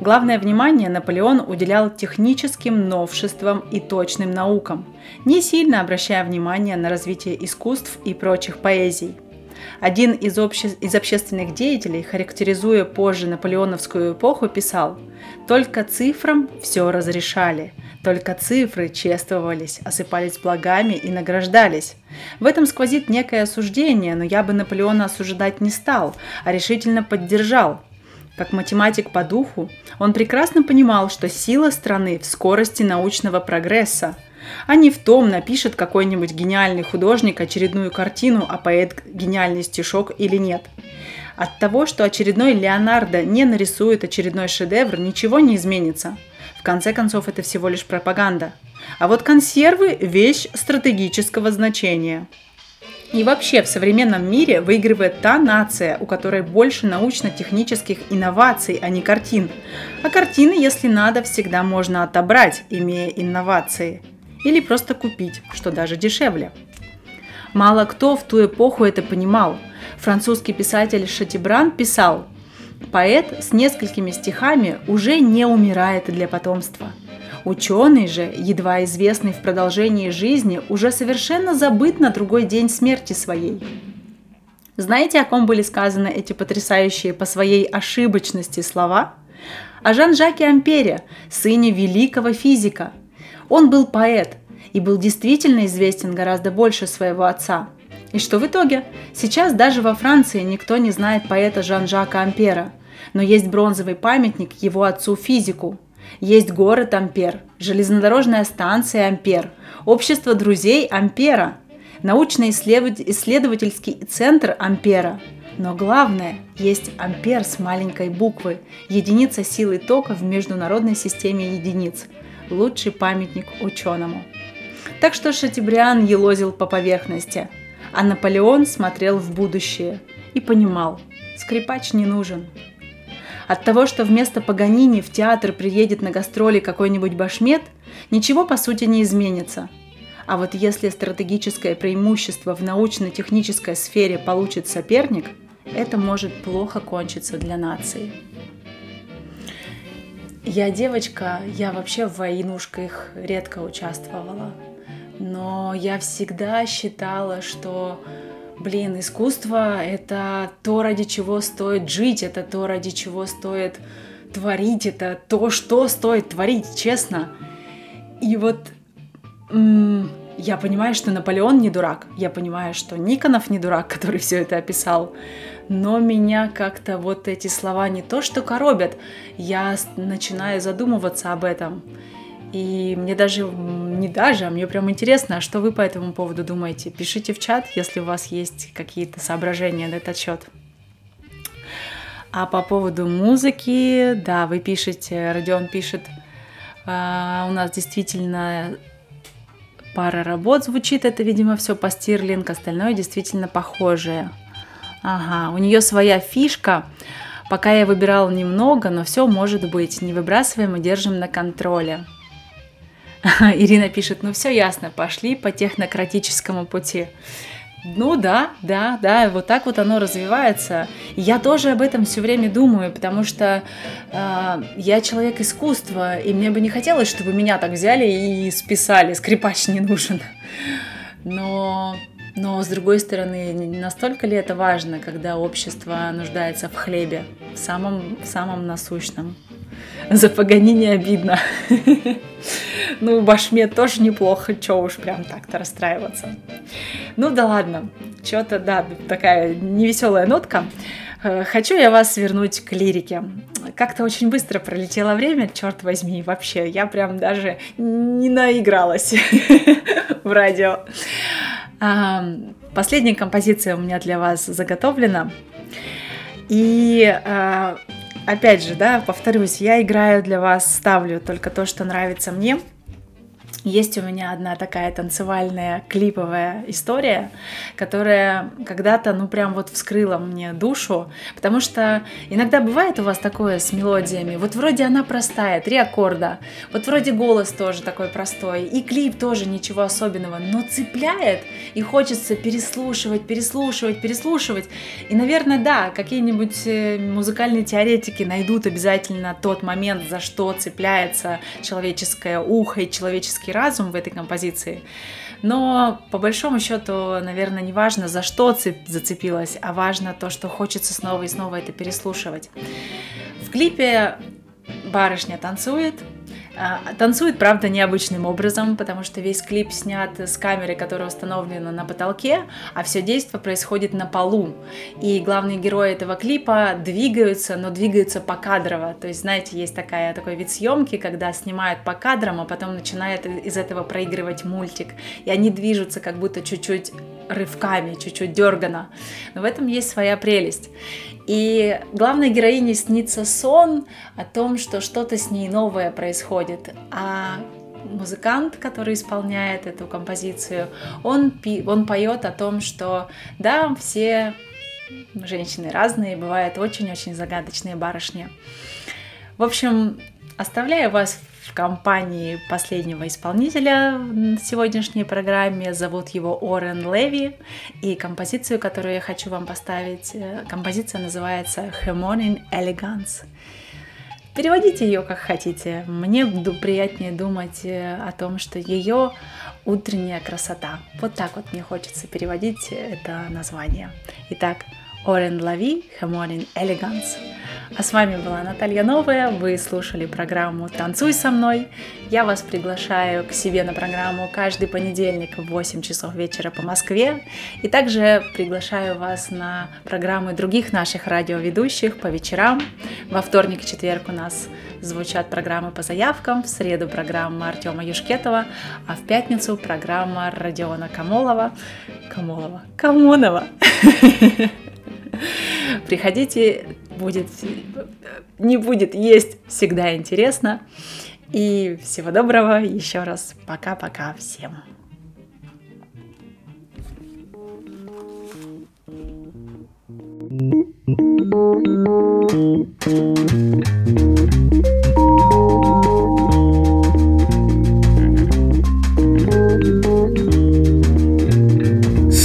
Главное внимание Наполеон уделял техническим новшествам и точным наукам, не сильно обращая внимание на развитие искусств и прочих поэзий. Один из, обще... из общественных деятелей, характеризуя позже наполеоновскую эпоху, писал «Только цифрам все разрешали, только цифры чествовались, осыпались благами и награждались. В этом сквозит некое осуждение, но я бы Наполеона осуждать не стал, а решительно поддержал. Как математик по духу, он прекрасно понимал, что сила страны в скорости научного прогресса, а не в том, напишет какой-нибудь гениальный художник очередную картину, а поэт гениальный стишок или нет. От того, что очередной Леонардо не нарисует очередной шедевр, ничего не изменится. В конце концов, это всего лишь пропаганда. А вот консервы – вещь стратегического значения. И вообще в современном мире выигрывает та нация, у которой больше научно-технических инноваций, а не картин. А картины, если надо, всегда можно отобрать, имея инновации. Или просто купить, что даже дешевле. Мало кто в ту эпоху это понимал. Французский писатель Шатибран писал, «Поэт с несколькими стихами уже не умирает для потомства». Ученый же, едва известный в продолжении жизни, уже совершенно забыт на другой день смерти своей. Знаете, о ком были сказаны эти потрясающие по своей ошибочности слова? О Жан-Жаке Ампере, сыне великого физика. Он был поэт и был действительно известен гораздо больше своего отца. И что в итоге? Сейчас даже во Франции никто не знает поэта Жан-Жака Ампера, но есть бронзовый памятник его отцу-физику, есть город Ампер, железнодорожная станция Ампер, общество друзей Ампера, научно-исследовательский центр Ампера. Но главное, есть Ампер с маленькой буквы, единица силы тока в международной системе единиц, лучший памятник ученому. Так что Шатибриан елозил по поверхности, а Наполеон смотрел в будущее и понимал, скрипач не нужен, от того, что вместо Паганини в театр приедет на гастроли какой-нибудь башмет, ничего по сути не изменится. А вот если стратегическое преимущество в научно-технической сфере получит соперник, это может плохо кончиться для нации. Я девочка, я вообще в войнушках редко участвовала. Но я всегда считала, что, блин, искусство — это то, ради чего стоит жить, это то, ради чего стоит творить, это то, что стоит творить, честно. И вот я понимаю, что Наполеон не дурак, я понимаю, что Никонов не дурак, который все это описал, но меня как-то вот эти слова не то что коробят, я начинаю задумываться об этом. И мне даже, не даже, а мне прям интересно, а что вы по этому поводу думаете? Пишите в чат, если у вас есть какие-то соображения на этот счет. А по поводу музыки, да, вы пишете, Родион пишет, а, у нас действительно пара работ звучит, это, видимо, все по Стирлинг, остальное действительно похожее. Ага, у нее своя фишка. Пока я выбирала немного, но все может быть. Не выбрасываем и держим на контроле. Ирина пишет, ну все ясно, пошли по технократическому пути. Ну да, да, да, вот так вот оно развивается. Я тоже об этом все время думаю, потому что э, я человек искусства, и мне бы не хотелось, чтобы меня так взяли и списали, скрипач не нужен. Но, но с другой стороны, настолько ли это важно, когда общество нуждается в хлебе, в самом, в самом насущном? За Паганини не обидно. Ну, Башме тоже неплохо, чё уж прям так-то расстраиваться. Ну да ладно, что-то, да, такая невеселая нотка. Э, Хочу я вас вернуть к лирике. Как-то очень быстро пролетело время, черт возьми, вообще. Я прям даже не наигралась в радио. Последняя композиция у меня для вас заготовлена. И а, опять же, да, повторюсь, я играю для вас, ставлю только то, что нравится мне. Есть у меня одна такая танцевальная клиповая история, которая когда-то, ну, прям вот вскрыла мне душу, потому что иногда бывает у вас такое с мелодиями, вот вроде она простая, три аккорда, вот вроде голос тоже такой простой, и клип тоже ничего особенного, но цепляет, и хочется переслушивать, переслушивать, переслушивать. И, наверное, да, какие-нибудь э, музыкальные теоретики найдут обязательно тот момент, за что цепляется человеческое ухо и человеческий разум в этой композиции. Но по большому счету, наверное, не важно, за что цеп- зацепилась, а важно то, что хочется снова и снова это переслушивать. В клипе барышня танцует, Танцует, правда, необычным образом, потому что весь клип снят с камеры, которая установлена на потолке, а все действие происходит на полу. И главные герои этого клипа двигаются, но двигаются покадрово. То есть, знаете, есть такая, такой вид съемки, когда снимают по кадрам, а потом начинают из этого проигрывать мультик. И они движутся как будто чуть-чуть рывками, чуть-чуть дергано. Но в этом есть своя прелесть. И главной героине снится сон о том, что что-то с ней новое происходит. А музыкант, который исполняет эту композицию, он, пи- он поет о том, что да, все женщины разные, бывают очень-очень загадочные барышни. В общем, оставляю вас в компании последнего исполнителя в сегодняшней программе. Зовут его Орен Леви. И композицию, которую я хочу вам поставить, э, композиция называется Harmonic Elegance. Переводите ее как хотите. Мне приятнее думать э, о том, что ее утренняя красота. Вот так вот мне хочется переводить это название. Итак, Орен Лави, Harmonic Elegance. А с вами была Наталья Новая. Вы слушали программу «Танцуй со мной». Я вас приглашаю к себе на программу каждый понедельник в 8 часов вечера по Москве. И также приглашаю вас на программы других наших радиоведущих по вечерам. Во вторник и четверг у нас звучат программы по заявкам, в среду программа Артема Юшкетова, а в пятницу программа Родиона Камолова. Камолова. Камонова. Приходите, будет, не будет есть всегда интересно. И всего доброго еще раз. Пока-пока всем.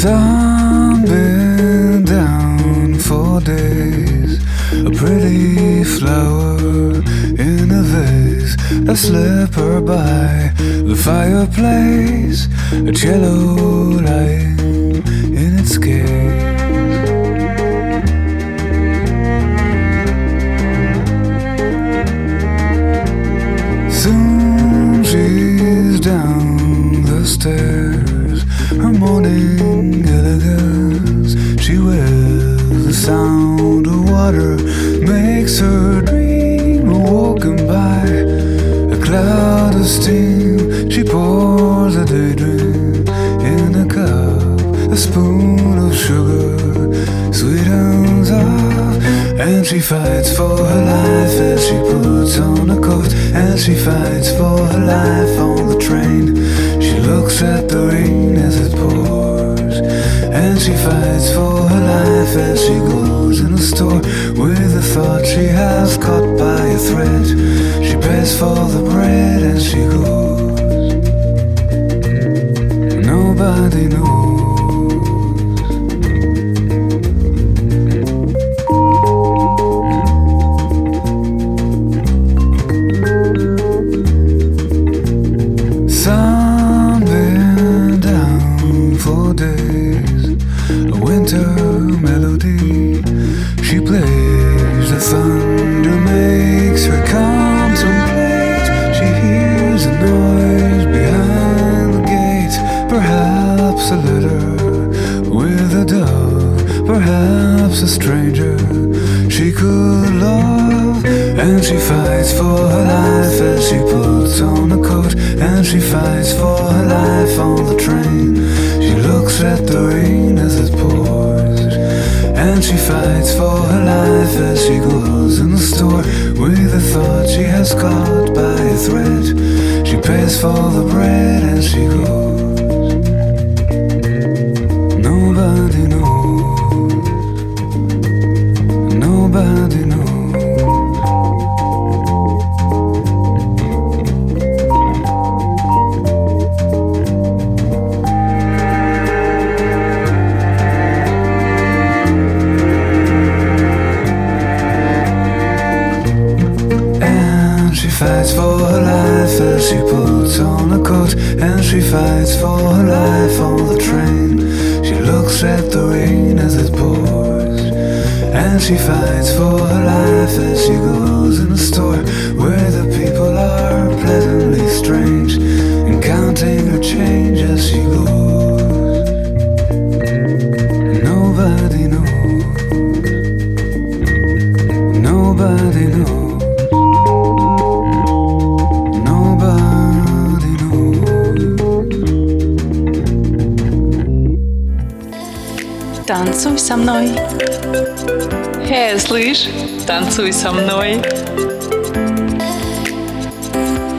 Sun flower in a vase. A slipper by the fireplace, a cello in its case. Soon she's down the stairs, her morning elegance. She wears the sound of water, makes her dream walking by a cloud of steam. She pours a daydream in a cup, a spoon of sugar sweetens up, and she fights for her life as she puts on a coat, and she fights for her life on the train. She looks at the rain as it pours, and she fights for her life as she goes in the store with the thought she has caught by a thread. She pays for the bread and she goes. Nobody knows. Pays for the bread and she. Танцуй со мной.